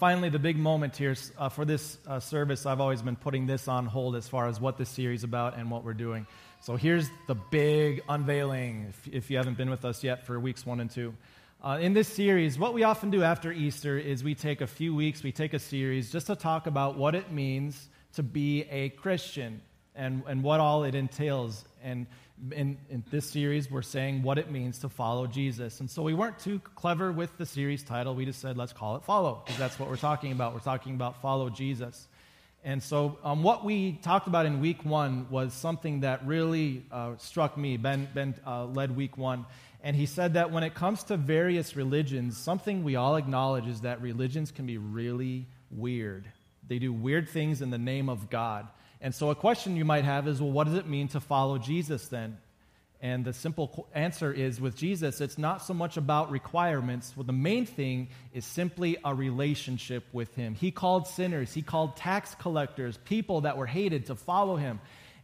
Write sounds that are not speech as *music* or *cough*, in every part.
finally, the big moment here uh, for this uh, service, I've always been putting this on hold as far as what this series is about and what we're doing. So here's the big unveiling, if, if you haven't been with us yet for weeks one and two. Uh, in this series, what we often do after Easter is we take a few weeks, we take a series just to talk about what it means to be a Christian and, and what all it entails. And in, in this series, we're saying what it means to follow Jesus. And so we weren't too clever with the series title. We just said, let's call it Follow, because that's what we're talking about. We're talking about follow Jesus. And so, um, what we talked about in week one was something that really uh, struck me. Ben, ben uh, led week one. And he said that when it comes to various religions, something we all acknowledge is that religions can be really weird. They do weird things in the name of God. And so, a question you might have is well, what does it mean to follow Jesus then? And the simple answer is with Jesus, it's not so much about requirements. Well, the main thing is simply a relationship with Him. He called sinners, He called tax collectors, people that were hated to follow Him.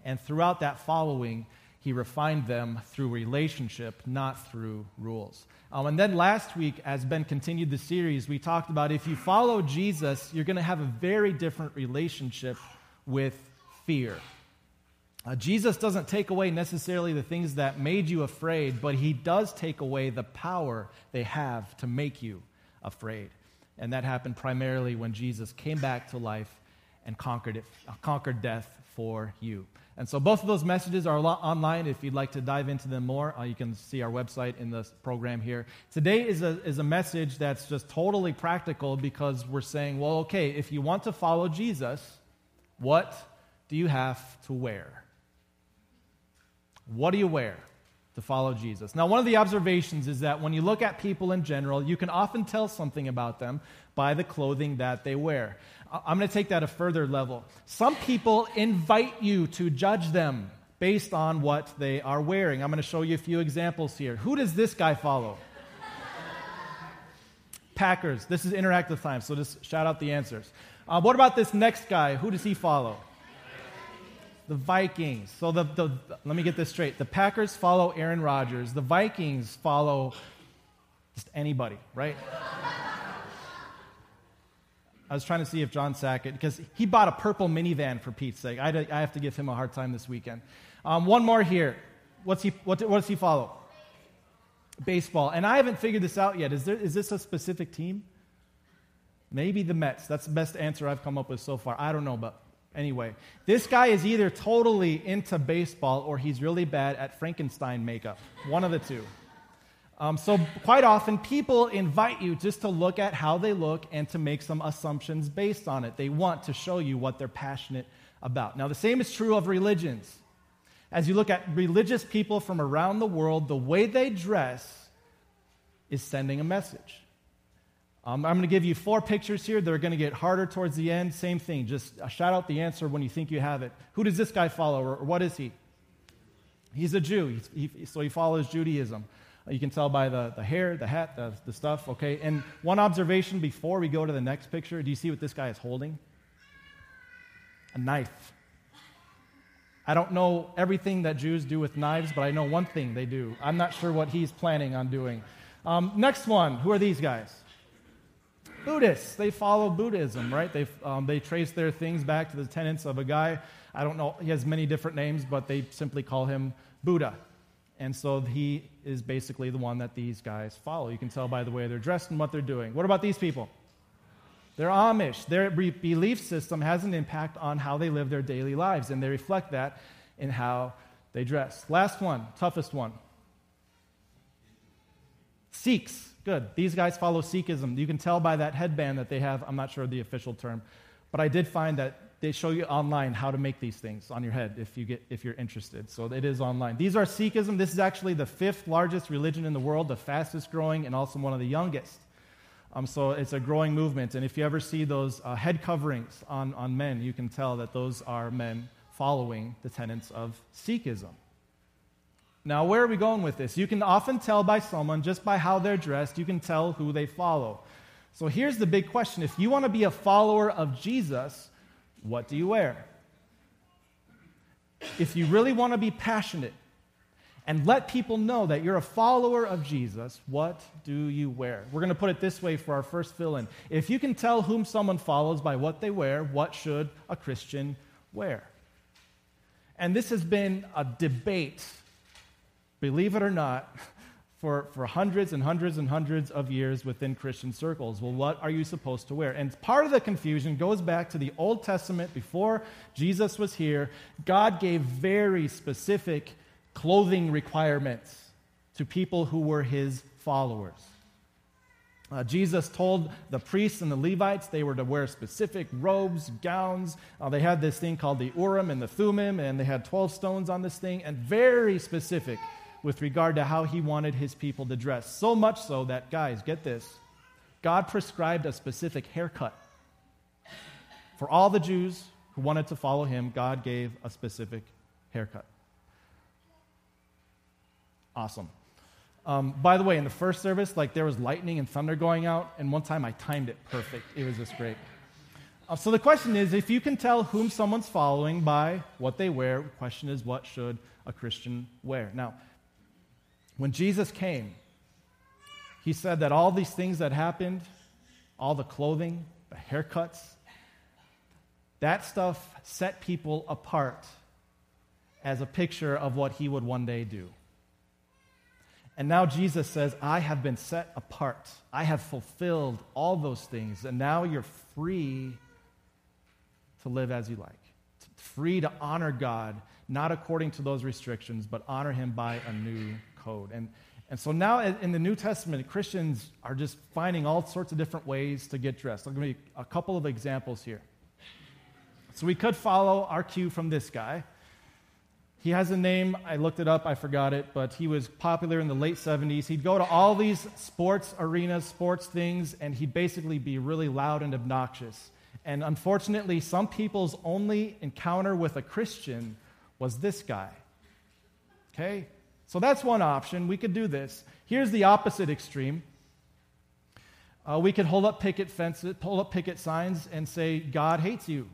And throughout that following, He refined them through relationship, not through rules. Um, and then last week, as Ben continued the series, we talked about if you follow Jesus, you're going to have a very different relationship with fear. Uh, Jesus doesn't take away necessarily the things that made you afraid, but he does take away the power they have to make you afraid. And that happened primarily when Jesus came back to life and conquered, it, uh, conquered death for you. And so both of those messages are online. If you'd like to dive into them more, uh, you can see our website in the program here. Today is a, is a message that's just totally practical because we're saying, well, okay, if you want to follow Jesus, what do you have to wear? What do you wear to follow Jesus? Now, one of the observations is that when you look at people in general, you can often tell something about them by the clothing that they wear. I'm going to take that a further level. Some people invite you to judge them based on what they are wearing. I'm going to show you a few examples here. Who does this guy follow? Packers. This is interactive time, so just shout out the answers. Uh, what about this next guy? Who does he follow? The Vikings. So the, the, let me get this straight. The Packers follow Aaron Rodgers. The Vikings follow just anybody, right? I was trying to see if John Sackett, because he bought a purple minivan for Pete's sake. I, I have to give him a hard time this weekend. Um, one more here. What's he, what, what does he follow? Baseball. And I haven't figured this out yet. Is, there, is this a specific team? Maybe the Mets. That's the best answer I've come up with so far. I don't know, but Anyway, this guy is either totally into baseball or he's really bad at Frankenstein makeup. One of the two. Um, so, quite often, people invite you just to look at how they look and to make some assumptions based on it. They want to show you what they're passionate about. Now, the same is true of religions. As you look at religious people from around the world, the way they dress is sending a message. Um, I'm going to give you four pictures here. They're going to get harder towards the end. Same thing. Just shout out the answer when you think you have it. Who does this guy follow, or, what is he? He's a Jew, he, he, so he follows Judaism. Uh, you can tell by the, the hair, the hat, the, the stuff, okay? And one observation before we go to the next picture do you see what this guy is holding? A knife. I don't know everything that Jews do with knives, but I know one thing they do. I'm not sure what he's planning on doing. Um, next one, who are these guys? Buddhists, they follow Buddhism, right? They, um, they trace their things back to the tenets of a guy. I don't know, he has many different names, but they simply call him Buddha. And so he is basically the one that these guys follow. You can tell by the way they're dressed and what they're doing. What about these people? They're Amish. Their belief system has an impact on how they live their daily lives, and they reflect that in how they dress. Last one, toughest one Sikhs. Good. These guys follow Sikhism. You can tell by that headband that they have. I'm not sure the official term, but I did find that they show you online how to make these things on your head if, you get, if you're interested. So it is online. These are Sikhism. This is actually the fifth largest religion in the world, the fastest growing, and also one of the youngest. Um, so it's a growing movement. And if you ever see those uh, head coverings on, on men, you can tell that those are men following the tenets of Sikhism. Now, where are we going with this? You can often tell by someone, just by how they're dressed, you can tell who they follow. So here's the big question if you want to be a follower of Jesus, what do you wear? If you really want to be passionate and let people know that you're a follower of Jesus, what do you wear? We're going to put it this way for our first fill in. If you can tell whom someone follows by what they wear, what should a Christian wear? And this has been a debate, believe it or not, *laughs* for, for hundreds and hundreds and hundreds of years within Christian circles. Well, what are you supposed to wear? And part of the confusion goes back to the Old Testament before Jesus was here. God gave very specific clothing requirements to people who were his followers. Uh, Jesus told the priests and the Levites they were to wear specific robes, gowns. Uh, they had this thing called the Urim and the Thummim, and they had 12 stones on this thing, and very specific with regard to how he wanted his people to dress. So much so that, guys, get this God prescribed a specific haircut. For all the Jews who wanted to follow him, God gave a specific haircut. Awesome. Um, by the way, in the first service, like there was lightning and thunder going out, and one time I timed it perfect. It was just great. Uh, so the question is if you can tell whom someone's following by what they wear, the question is what should a Christian wear? Now, when Jesus came, he said that all these things that happened, all the clothing, the haircuts, that stuff set people apart as a picture of what he would one day do. And now Jesus says, I have been set apart. I have fulfilled all those things. And now you're free to live as you like, free to honor God, not according to those restrictions, but honor Him by a new code. And, and so now in the New Testament, Christians are just finding all sorts of different ways to get dressed. I'll give you a couple of examples here. So we could follow our cue from this guy. He has a name, I looked it up, I forgot it, but he was popular in the late 70s. He'd go to all these sports arenas, sports things, and he'd basically be really loud and obnoxious. And unfortunately, some people's only encounter with a Christian was this guy. Okay? So that's one option. We could do this. Here's the opposite extreme. Uh, we could hold up picket fences, hold up picket signs, and say, God hates you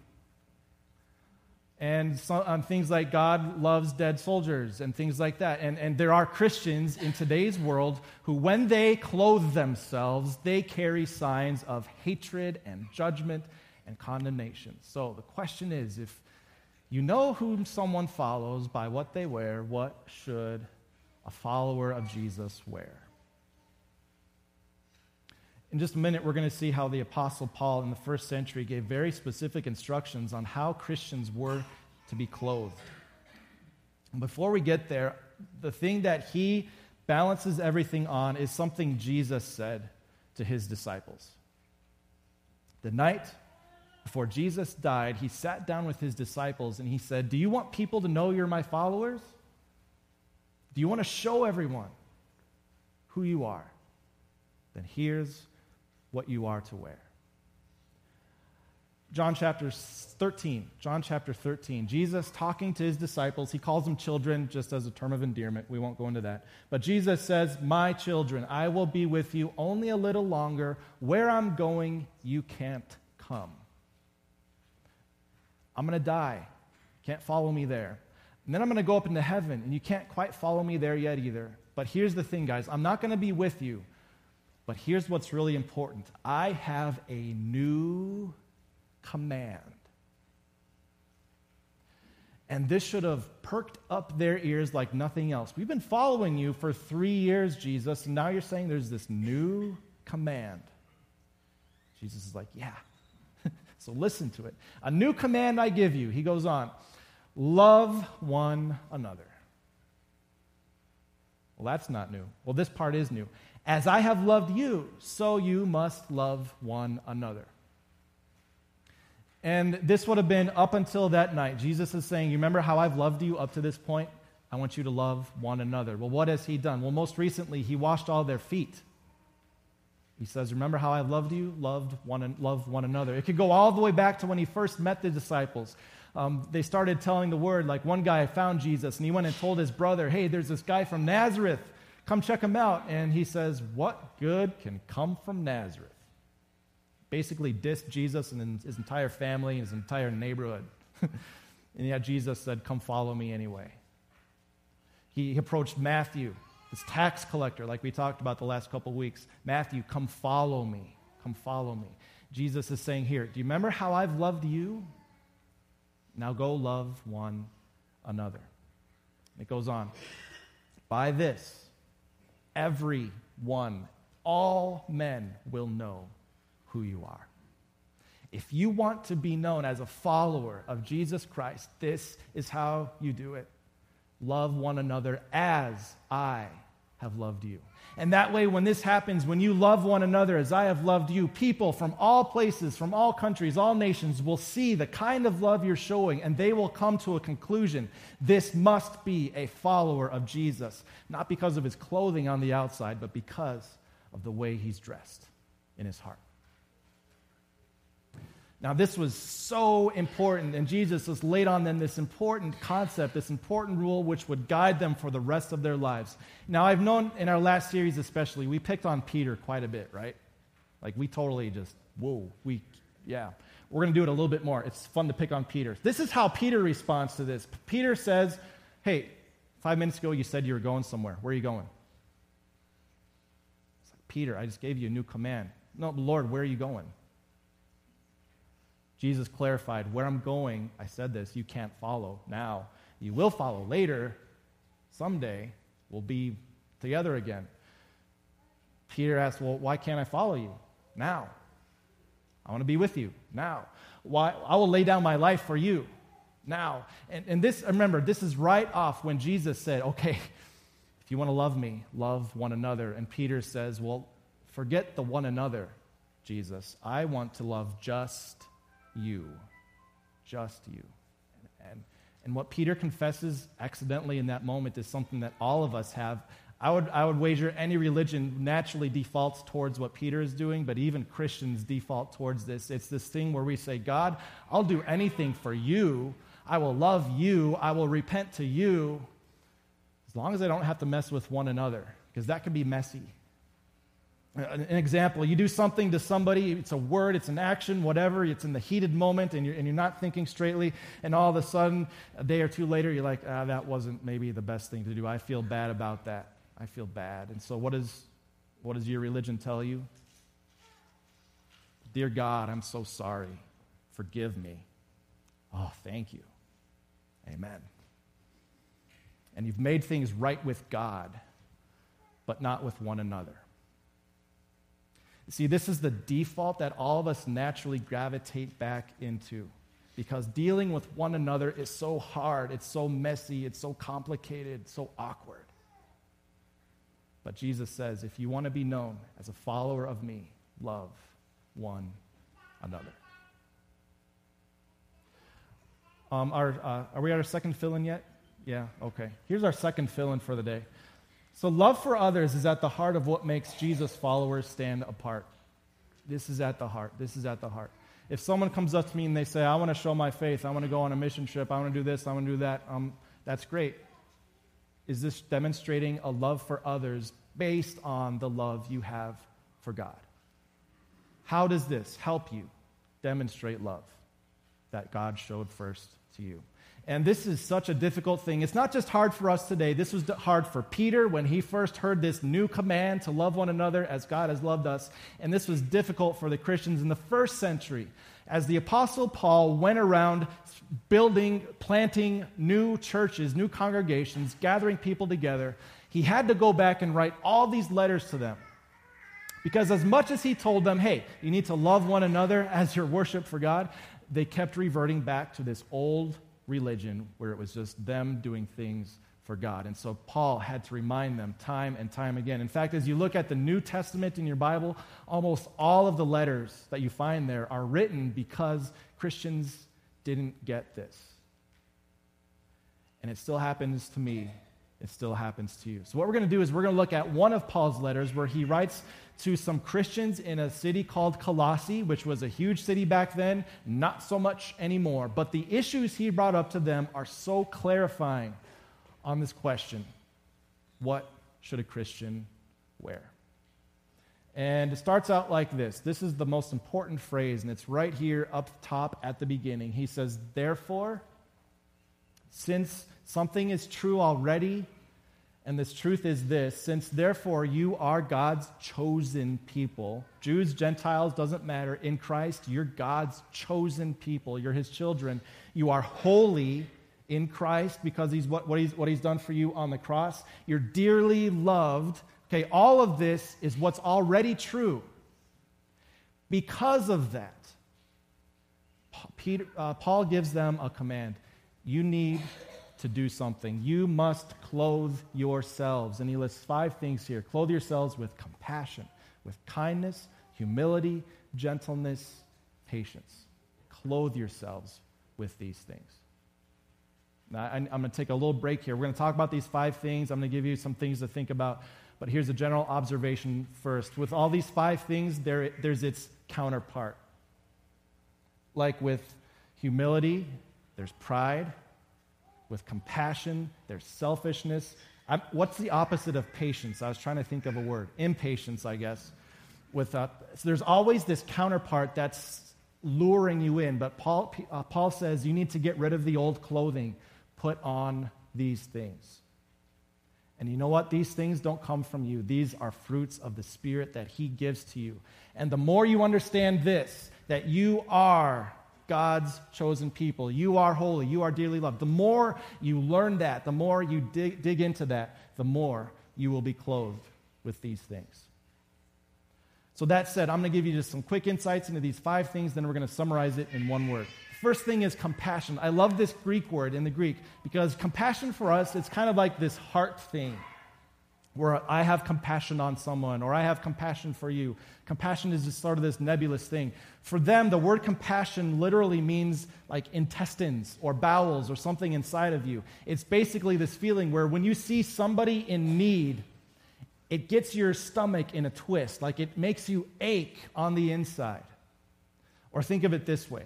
and on things like God loves dead soldiers and things like that. And, and there are Christians in today's world who, when they clothe themselves, they carry signs of hatred and judgment and condemnation. So the question is if you know whom someone follows by what they wear, what should a follower of Jesus wear? In just a minute, we're going to see how the Apostle Paul in the first century gave very specific instructions on how Christians were to be clothed. Before we get there, the thing that he balances everything on is something Jesus said to his disciples. The night before Jesus died, he sat down with his disciples and he said, Do you want people to know you're my followers? Do you want to show everyone who you are? Then here's what you are to wear. John chapter 13. John chapter 13. Jesus talking to his disciples. He calls them children just as a term of endearment. We won't go into that. But Jesus says, My children, I will be with you only a little longer. Where I'm going, you can't come. I'm going to die. Can't follow me there. And then I'm going to go up into heaven, and you can't quite follow me there yet either. But here's the thing, guys I'm not going to be with you. But here's what's really important I have a new command. And this should have perked up their ears like nothing else. We've been following you for three years, Jesus, and now you're saying there's this new command. Jesus is like, Yeah. *laughs* so listen to it. A new command I give you. He goes on love one another. Well, that's not new. Well, this part is new. As I have loved you, so you must love one another. And this would have been up until that night. Jesus is saying, You remember how I've loved you up to this point? I want you to love one another. Well, what has he done? Well, most recently, he washed all their feet. He says, Remember how I loved you? Loved one, love one another. It could go all the way back to when he first met the disciples. Um, they started telling the word, like one guy found Jesus and he went and told his brother, Hey, there's this guy from Nazareth. Come check him out. And he says, What good can come from Nazareth? basically dissed Jesus and his entire family and his entire neighborhood. *laughs* and yet Jesus said, Come follow me anyway. He approached Matthew, this tax collector, like we talked about the last couple weeks. Matthew, come follow me. Come follow me. Jesus is saying here, Do you remember how I've loved you? Now go love one another. It goes on. By this, everyone, all men will know who you are. If you want to be known as a follower of Jesus Christ, this is how you do it. Love one another as I have loved you. And that way, when this happens, when you love one another as I have loved you, people from all places, from all countries, all nations will see the kind of love you're showing, and they will come to a conclusion. This must be a follower of Jesus, not because of his clothing on the outside, but because of the way he's dressed in his heart. Now, this was so important, and Jesus has laid on them this important concept, this important rule, which would guide them for the rest of their lives. Now, I've known in our last series, especially, we picked on Peter quite a bit, right? Like, we totally just, whoa, we, yeah. We're going to do it a little bit more. It's fun to pick on Peter. This is how Peter responds to this. Peter says, Hey, five minutes ago you said you were going somewhere. Where are you going? It's Like, Peter, I just gave you a new command. No, Lord, where are you going? Jesus clarified, Where I'm going, I said this, you can't follow now. You will follow later. Someday, we'll be together again. Peter asked, Well, why can't I follow you now? I want to be with you now. Why, I will lay down my life for you now. And, and this, remember, this is right off when Jesus said, Okay, if you want to love me, love one another. And Peter says, Well, forget the one another, Jesus. I want to love just you. Just you. And, and, and what Peter confesses accidentally in that moment is something that all of us have. I would, I would wager any religion naturally defaults towards what Peter is doing, but even Christians default towards this. It's this thing where we say, God, I'll do anything for you. I will love you. I will repent to you as long as I don't have to mess with one another, because that can be messy. An example, you do something to somebody, it's a word, it's an action, whatever, it's in the heated moment and you're, and you're not thinking straightly, and all of a sudden, a day or two later, you're like, ah, that wasn't maybe the best thing to do. I feel bad about that. I feel bad. And so, what, is, what does your religion tell you? Dear God, I'm so sorry. Forgive me. Oh, thank you. Amen. And you've made things right with God, but not with one another. See, this is the default that all of us naturally gravitate back into because dealing with one another is so hard, it's so messy, it's so complicated, so awkward. But Jesus says, if you want to be known as a follower of me, love one another. Um, our, uh, are we at our second fill in yet? Yeah, okay. Here's our second fill in for the day. So, love for others is at the heart of what makes Jesus' followers stand apart. This is at the heart. This is at the heart. If someone comes up to me and they say, I want to show my faith, I want to go on a mission trip, I want to do this, I want to do that, um, that's great. Is this demonstrating a love for others based on the love you have for God? How does this help you demonstrate love that God showed first to you? And this is such a difficult thing. It's not just hard for us today. This was hard for Peter when he first heard this new command to love one another as God has loved us. And this was difficult for the Christians in the first century. As the Apostle Paul went around building, planting new churches, new congregations, gathering people together, he had to go back and write all these letters to them. Because as much as he told them, hey, you need to love one another as your worship for God, they kept reverting back to this old religion where it was just them doing things for God. And so Paul had to remind them time and time again. In fact, as you look at the New Testament in your Bible, almost all of the letters that you find there are written because Christians didn't get this. And it still happens to me. It still happens to you. So, what we're going to do is we're going to look at one of Paul's letters where he writes to some Christians in a city called Colossae, which was a huge city back then, not so much anymore. But the issues he brought up to them are so clarifying on this question what should a Christian wear? And it starts out like this. This is the most important phrase, and it's right here up top at the beginning. He says, Therefore, since something is true already, And this truth is this since therefore you are God's chosen people, Jews, Gentiles, doesn't matter. In Christ, you're God's chosen people. You're his children. You are holy in Christ because he's what, what, he's, what he's done for you on the cross. You're dearly loved. Okay, all of this is what's already true. Because of that, Peter, uh, Paul gives them a command. You need to do something. You must clothe yourselves. And he lists five things here clothe yourselves with compassion, with kindness, humility, gentleness, patience. Clothe yourselves with these things. Now, I, am going to take a little break here. We're going to talk about these five things. I'm going to give you some things to think about. But here's a general observation first. With all these five things, there, there's its counterpart. Like with humility, there's pride with compassion, there's selfishness. I'm, what's the opposite of patience? I was trying to think of a word. Impatience, I guess. With, uh, so there's always this counterpart that's luring you in. But Paul, uh, Paul says you need to get rid of the old clothing, put on these things. And you know what? These things don't come from you. These are fruits of the Spirit that He gives to you. And the more you understand this, that you are God's chosen people. You are holy. You are dearly loved. The more you learn that, the more you dig, dig into that, the more you will be clothed with these things. So, that said, I'm going to give you just some quick insights into these five things, then we're going to summarize it in one word. The First thing is compassion. I love this Greek word in the Greek because compassion for us, it's kind of like this heart thing where I have compassion on someone or I have compassion for you. Compassion is just sort of this nebulous thing. For them, the word compassion literally means like intestines or bowels or something inside of you. It's basically this feeling where when you see somebody in need, it gets your stomach in a twist, like it makes you ache on the inside. Or think of it this way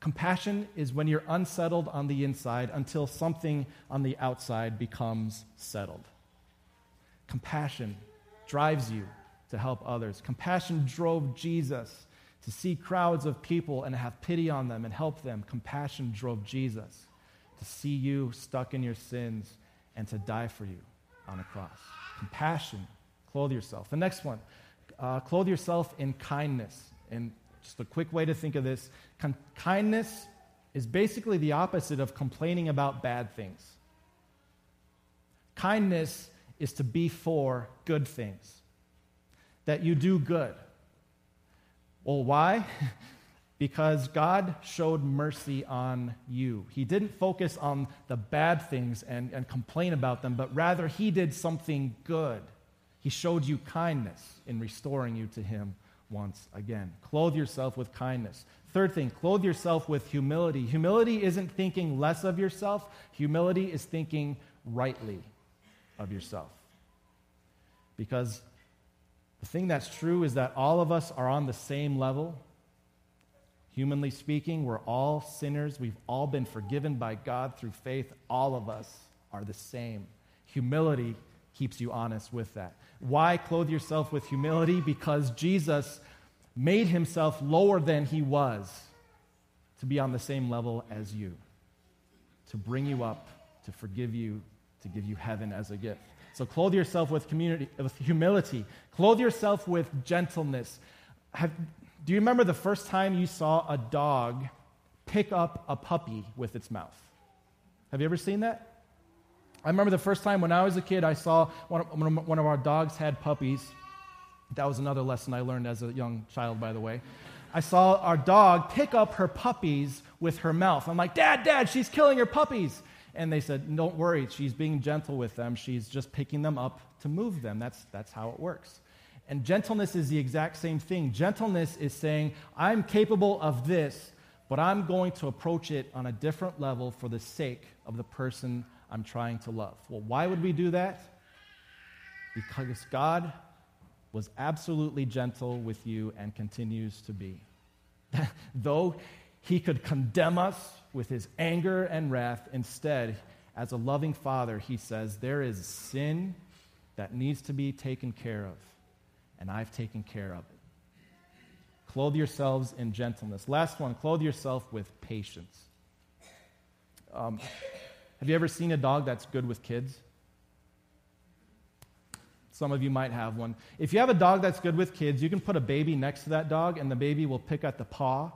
compassion is when you're unsettled on the inside until something on the outside becomes settled. Compassion drives you to help others. Compassion drove Jesus to see crowds of people and have pity on them and help them. Compassion drove Jesus to see you stuck in your sins and to die for you on a cross. Compassion, clothe yourself. The next one, uh, clothe yourself in kindness. And just a quick way to think of this Con- kindness is basically the opposite of complaining about bad things. Kindness is to be for good things, that you do good. Well, why? *laughs* because God showed mercy on you. He didn't focus on the bad things and, and complain about them, but rather He did something good. He showed you kindness in restoring you to Him once again. Clothe yourself with kindness. Third thing, clothe yourself with humility. Humility isn't thinking less of yourself, humility is thinking rightly of yourself. Because the thing that's true is that all of us are on the same level. Humanly speaking, we're all sinners. We've all been forgiven by God through faith. All of us are the same. Humility keeps you honest with that. Why clothe yourself with humility? Because Jesus made himself lower than he was to be on the same level as you, to bring you up, to forgive you, to give you heaven as a gift. So clothe yourself with, community, with humility. Clothe yourself with gentleness. Have, do you remember the first time you saw a dog pick up a puppy with its mouth? Have you ever seen that? I remember the first time when I was a kid, I saw one of, one of our dogs had puppies. That was another lesson I learned as a young child, by the way. I saw our dog pick up her puppies with her mouth. I'm like, Dad, Dad, she's killing her puppies. And they said, Don't worry, she's being gentle with them. She's just picking them up to move them. That's, that's how it works. And gentleness is the exact same thing. Gentleness is saying, I'm capable of this, but I'm going to approach it on a different level for the sake of the person I'm trying to love. Well, why would we do that? Because God was absolutely gentle with you and continues to be. *laughs* Though he could condemn us with his anger and wrath. Instead, as a loving father, he says, There is sin that needs to be taken care of, and I've taken care of it. Clothe yourselves in gentleness. Last one, clothe yourself with patience. Um, have you ever seen a dog that's good with kids? Some of you might have one. If you have a dog that's good with kids, you can put a baby next to that dog, and the baby will pick at the paw,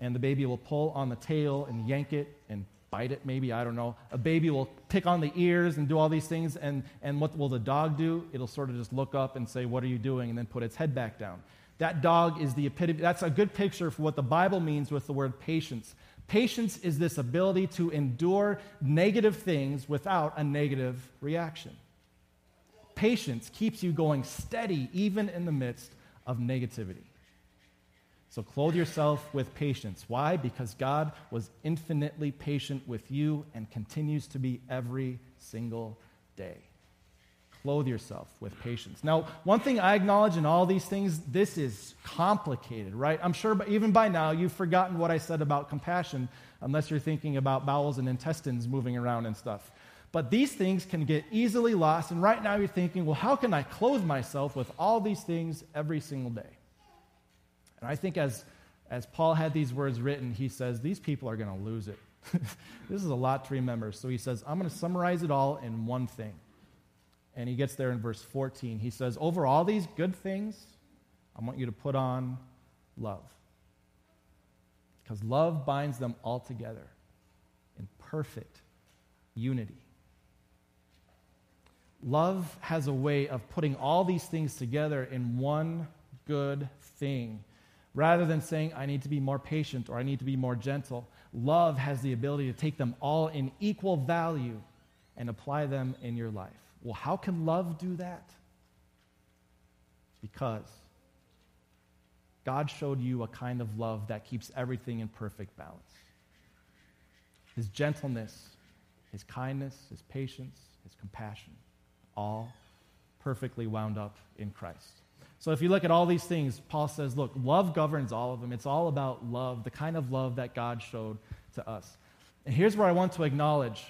and the baby will pull on the tail and yank it and bite it, maybe, I don't know. A baby will pick on the ears and do all these things, and, and what will the dog do? It'll sort of just look up and say, What are you doing? and then put its head back down. That dog is the epitome, that's a good picture for what the Bible means with the word patience. Patience is this ability to endure negative things without a negative reaction. Patience keeps you going steady even in the midst of negativity. So clothe yourself with patience. Why? Because God was infinitely patient with you and continues to be every single day. Clothe yourself with patience. Now, one thing I acknowledge in all these things, this is complicated, right? I'm sure even by now you've forgotten what I said about compassion, unless you're thinking about bowels and intestines moving around and stuff. But these things can get easily lost, and right now you're thinking, well, how can I clothe myself with all these things every single day? And I think as, as Paul had these words written, he says, these people are going to lose it. *laughs* this is a lot to remember. So he says, I'm going to summarize it all in one thing. And he gets there in verse 14. He says, Over all these good things, I want you to put on love. Because love binds them all together in perfect unity. Love has a way of putting all these things together in one good thing. Rather than saying, I need to be more patient or I need to be more gentle, love has the ability to take them all in equal value and apply them in your life. Well, how can love do that? Because God showed you a kind of love that keeps everything in perfect balance. His gentleness, his kindness, his patience, his compassion, all perfectly wound up in Christ. So if you look at all these things, Paul says, look, love governs all of them. It's all about love, the kind of love that God showed to us. And here's where I want to acknowledge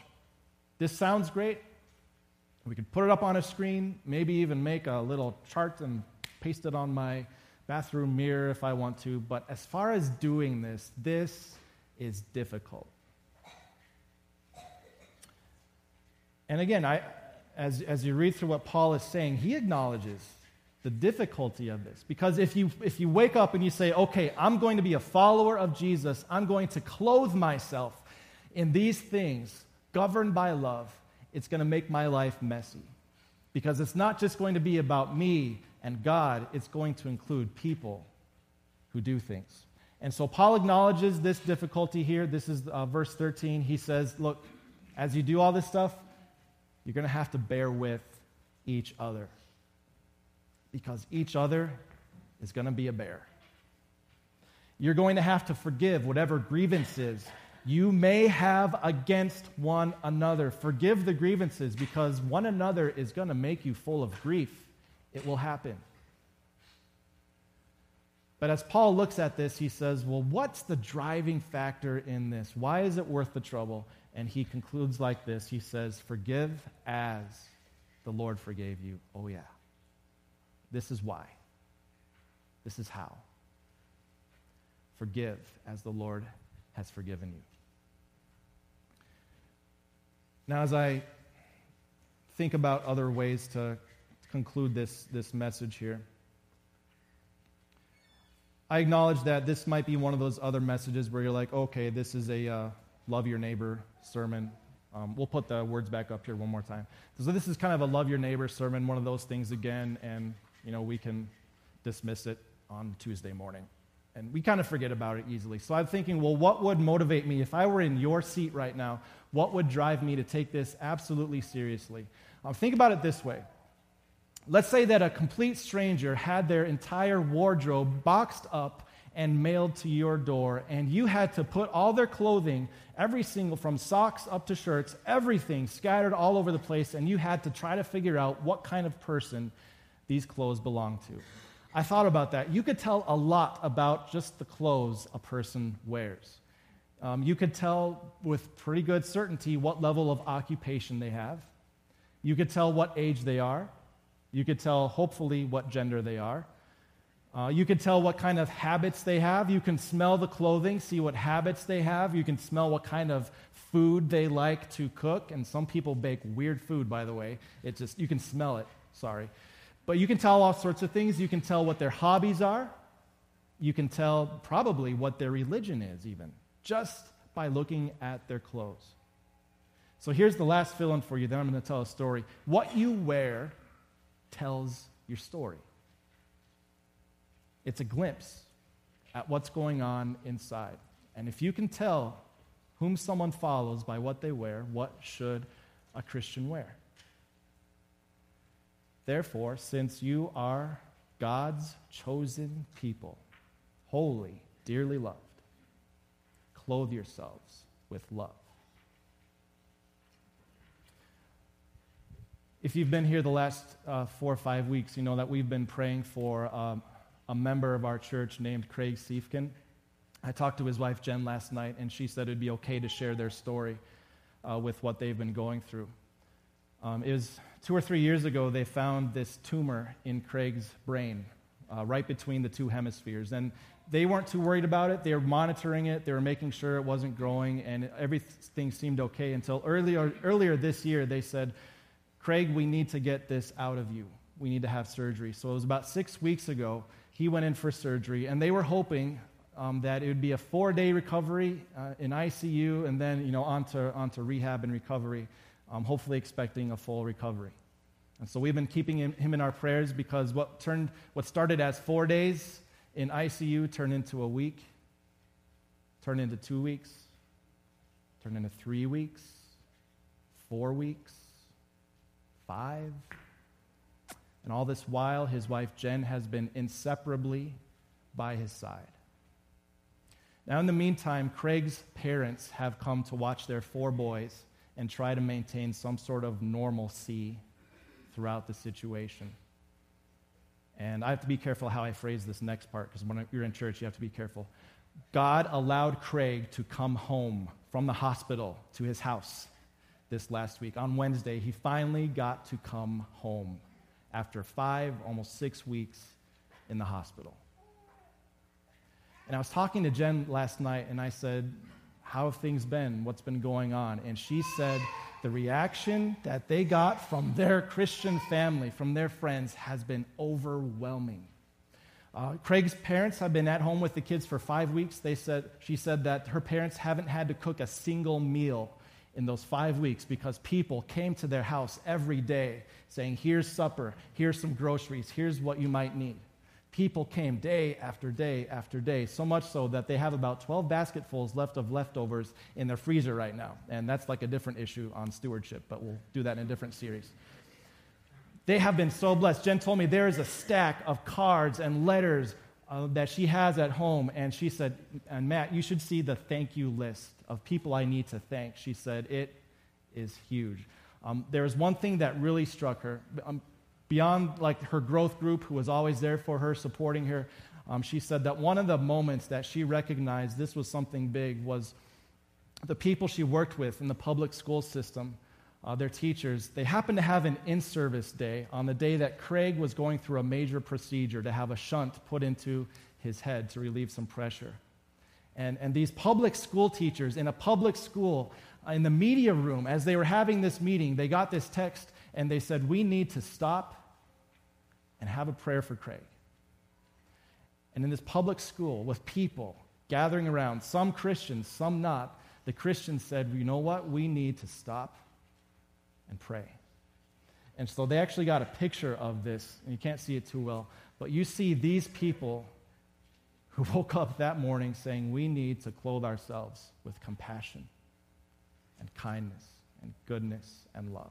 this sounds great. We could put it up on a screen, maybe even make a little chart and paste it on my bathroom mirror if I want to. But as far as doing this, this is difficult. And again, I, as, as you read through what Paul is saying, he acknowledges the difficulty of this. Because if you, if you wake up and you say, okay, I'm going to be a follower of Jesus, I'm going to clothe myself in these things governed by love, it's going to make my life messy. Because it's not just going to be about me and God, it's going to include people who do things. And so Paul acknowledges this difficulty here. This is uh, verse 13. He says, Look, as you do all this stuff, you're going to have to bear with each other. Because each other is going to be a bear. You're going to have to forgive whatever grievances you may have against one another. Forgive the grievances because one another is going to make you full of grief. It will happen. But as Paul looks at this, he says, Well, what's the driving factor in this? Why is it worth the trouble? And he concludes like this He says, Forgive as the Lord forgave you. Oh, yeah. This is why. This is how. Forgive as the Lord has forgiven you. Now, as I think about other ways to conclude this, this message here, I acknowledge that this might be one of those other messages where you're like, okay, this is a uh, love your neighbor sermon. Um, we'll put the words back up here one more time. So this is kind of a love your neighbor sermon, one of those things again, and you know we can dismiss it on Tuesday morning and we kind of forget about it easily. So I'm thinking, well, what would motivate me? If I were in your seat right now, what would drive me to take this absolutely seriously? Um, think about it this way. Let's say that a complete stranger had their entire wardrobe boxed up and mailed to your door, and you had to put all their clothing, every single, from socks up to shirts, everything scattered all over the place, and you had to try to figure out what kind of person these clothes belong to. I thought about that. You could tell a lot about just the clothes a person wears. Um, you could tell with pretty good certainty what level of occupation they have. You could tell what age they are. You could tell, hopefully, what gender they are. Uh, you could tell what kind of habits they have. You can smell the clothing, see what habits they have. You can smell what kind of food they like to cook. And some people bake weird food, by the way. It just, you can smell it. Sorry. But you can tell all sorts of things. You can tell what their hobbies are. You can tell probably what their religion is, even, just by looking at their clothes. So here's the last fill in for you. Then I'm going to tell a story. What you wear tells your story, it's a glimpse at what's going on inside. And if you can tell whom someone follows by what they wear, what should a Christian wear? Therefore, since you are God's chosen people, holy, dearly loved, clothe yourselves with love. If you've been here the last uh, four or five weeks, you know that we've been praying for um, a member of our church named Craig Siefkin. I talked to his wife Jen last night, and she said it'd be okay to share their story uh, with what they've been going through. Um, it was two or three years ago, they found this tumor in Craig's brain, uh, right between the two hemispheres. And they weren't too worried about it. They were monitoring it, they were making sure it wasn't growing, and everything seemed okay until earlier, earlier this year they said, Craig, we need to get this out of you. We need to have surgery. So it was about six weeks ago, he went in for surgery, and they were hoping um, that it would be a four day recovery uh, in ICU and then you know, onto, onto rehab and recovery, um, hopefully expecting a full recovery. And so we've been keeping him, him in our prayers because what, turned, what started as four days in ICU turned into a week, turned into two weeks, turned into three weeks, four weeks, five. And all this while, his wife Jen has been inseparably by his side. Now, in the meantime, Craig's parents have come to watch their four boys and try to maintain some sort of normalcy throughout the situation. And I have to be careful how I phrase this next part because when you're in church, you have to be careful. God allowed Craig to come home from the hospital to his house this last week. On Wednesday, he finally got to come home after five, almost six weeks in the hospital. And I was talking to Jen last night, and I said, How have things been? What's been going on? And she said, The reaction that they got from their Christian family, from their friends, has been overwhelming. Uh, Craig's parents have been at home with the kids for five weeks. They said, she said that her parents haven't had to cook a single meal in those five weeks because people came to their house every day saying, Here's supper, here's some groceries, here's what you might need. People came day after day after day, so much so that they have about 12 basketfuls left of leftovers in their freezer right now. And that's like a different issue on stewardship, but we'll do that in a different series. They have been so blessed. Jen told me there is a stack of cards and letters uh, that she has at home, and she said, and Matt, you should see the thank you list of people I need to thank. She said, It is huge. Um, there's one thing that really struck her. Um, beyond like her growth group, who was always there for her, supporting her, um, she said that one of the moments that she recognized this was something big was the people she worked with in the public school system, uh, their teachers, they happened to have an in service day on the day that Craig was going through a major procedure to have a shunt put into his head to relieve some pressure. And, and these public school teachers in a public school, uh, in the media room, as they were having this meeting, they got this text and they said, We need to stop and have a prayer for Craig. And in this public school with people gathering around, some Christians, some not, the Christians said, You know what? We need to stop and pray. And so they actually got a picture of this, and you can't see it too well, but you see these people who *laughs* woke up that morning saying, We need to clothe ourselves with compassion and kindness and goodness and love.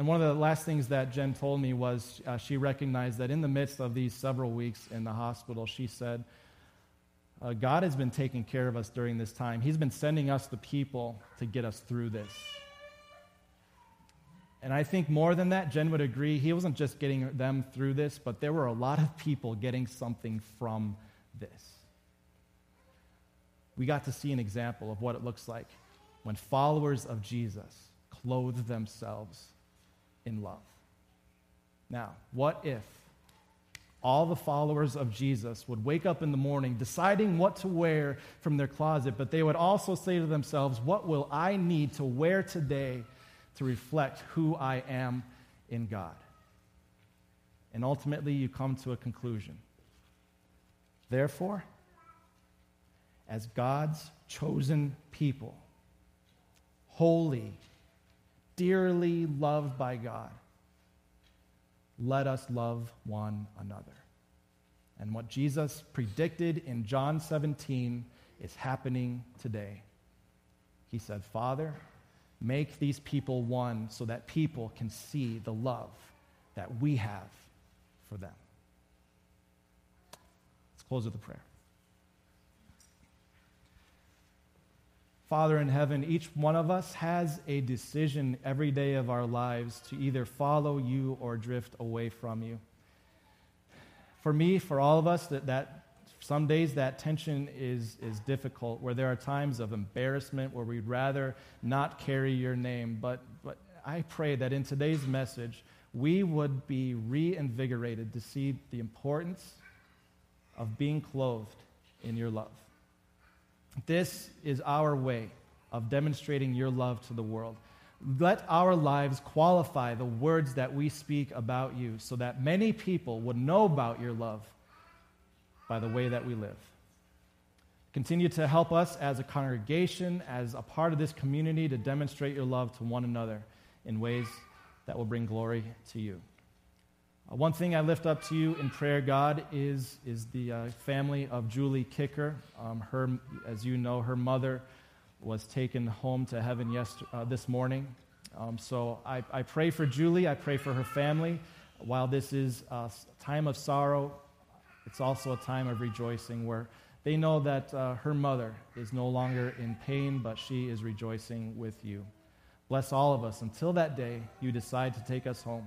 And one of the last things that Jen told me was uh, she recognized that in the midst of these several weeks in the hospital, she said, uh, God has been taking care of us during this time. He's been sending us the people to get us through this. And I think more than that, Jen would agree, he wasn't just getting them through this, but there were a lot of people getting something from this. We got to see an example of what it looks like when followers of Jesus clothe themselves in love. Now, what if all the followers of Jesus would wake up in the morning deciding what to wear from their closet, but they would also say to themselves, What will I need to wear today to reflect who I am in God. and ultimately you come to a conclusion. Therefore, as God's chosen people, holy, dearly loved by God, let us love one another. And what Jesus predicted in John 17 is happening today. He said, Father, make these people one so that people can see the love that we have for them. Let's close with a prayer. Father in heaven, each one of us has a decision every day of our lives to either follow you or drift away from you. For me, for all of us, that, that some days that tension is, is difficult, where there are times of embarrassment, where we'd rather not carry your name. But, but I pray that in today's message, we would be reinvigorated to see the importance of being clothed in your love. This is our way of demonstrating your love to the world. Let our lives qualify the words that we speak about you so that many people would know about your love by the way that we live. Continue to help us as a congregation, as a part of this community, to demonstrate your love to one another in ways that will bring glory to you. Uh, one thing I lift up to you in prayer, God, is, is the uh, family of Julie Kicker. Um, her, as you know, her mother was taken home to heaven yesterday, uh, this morning. Um, so I, I pray for Julie. I pray for her family. While this is a time of sorrow, it's also a time of rejoicing where they know that uh, her mother is no longer in pain, but she is rejoicing with you. Bless all of us until that day you decide to take us home.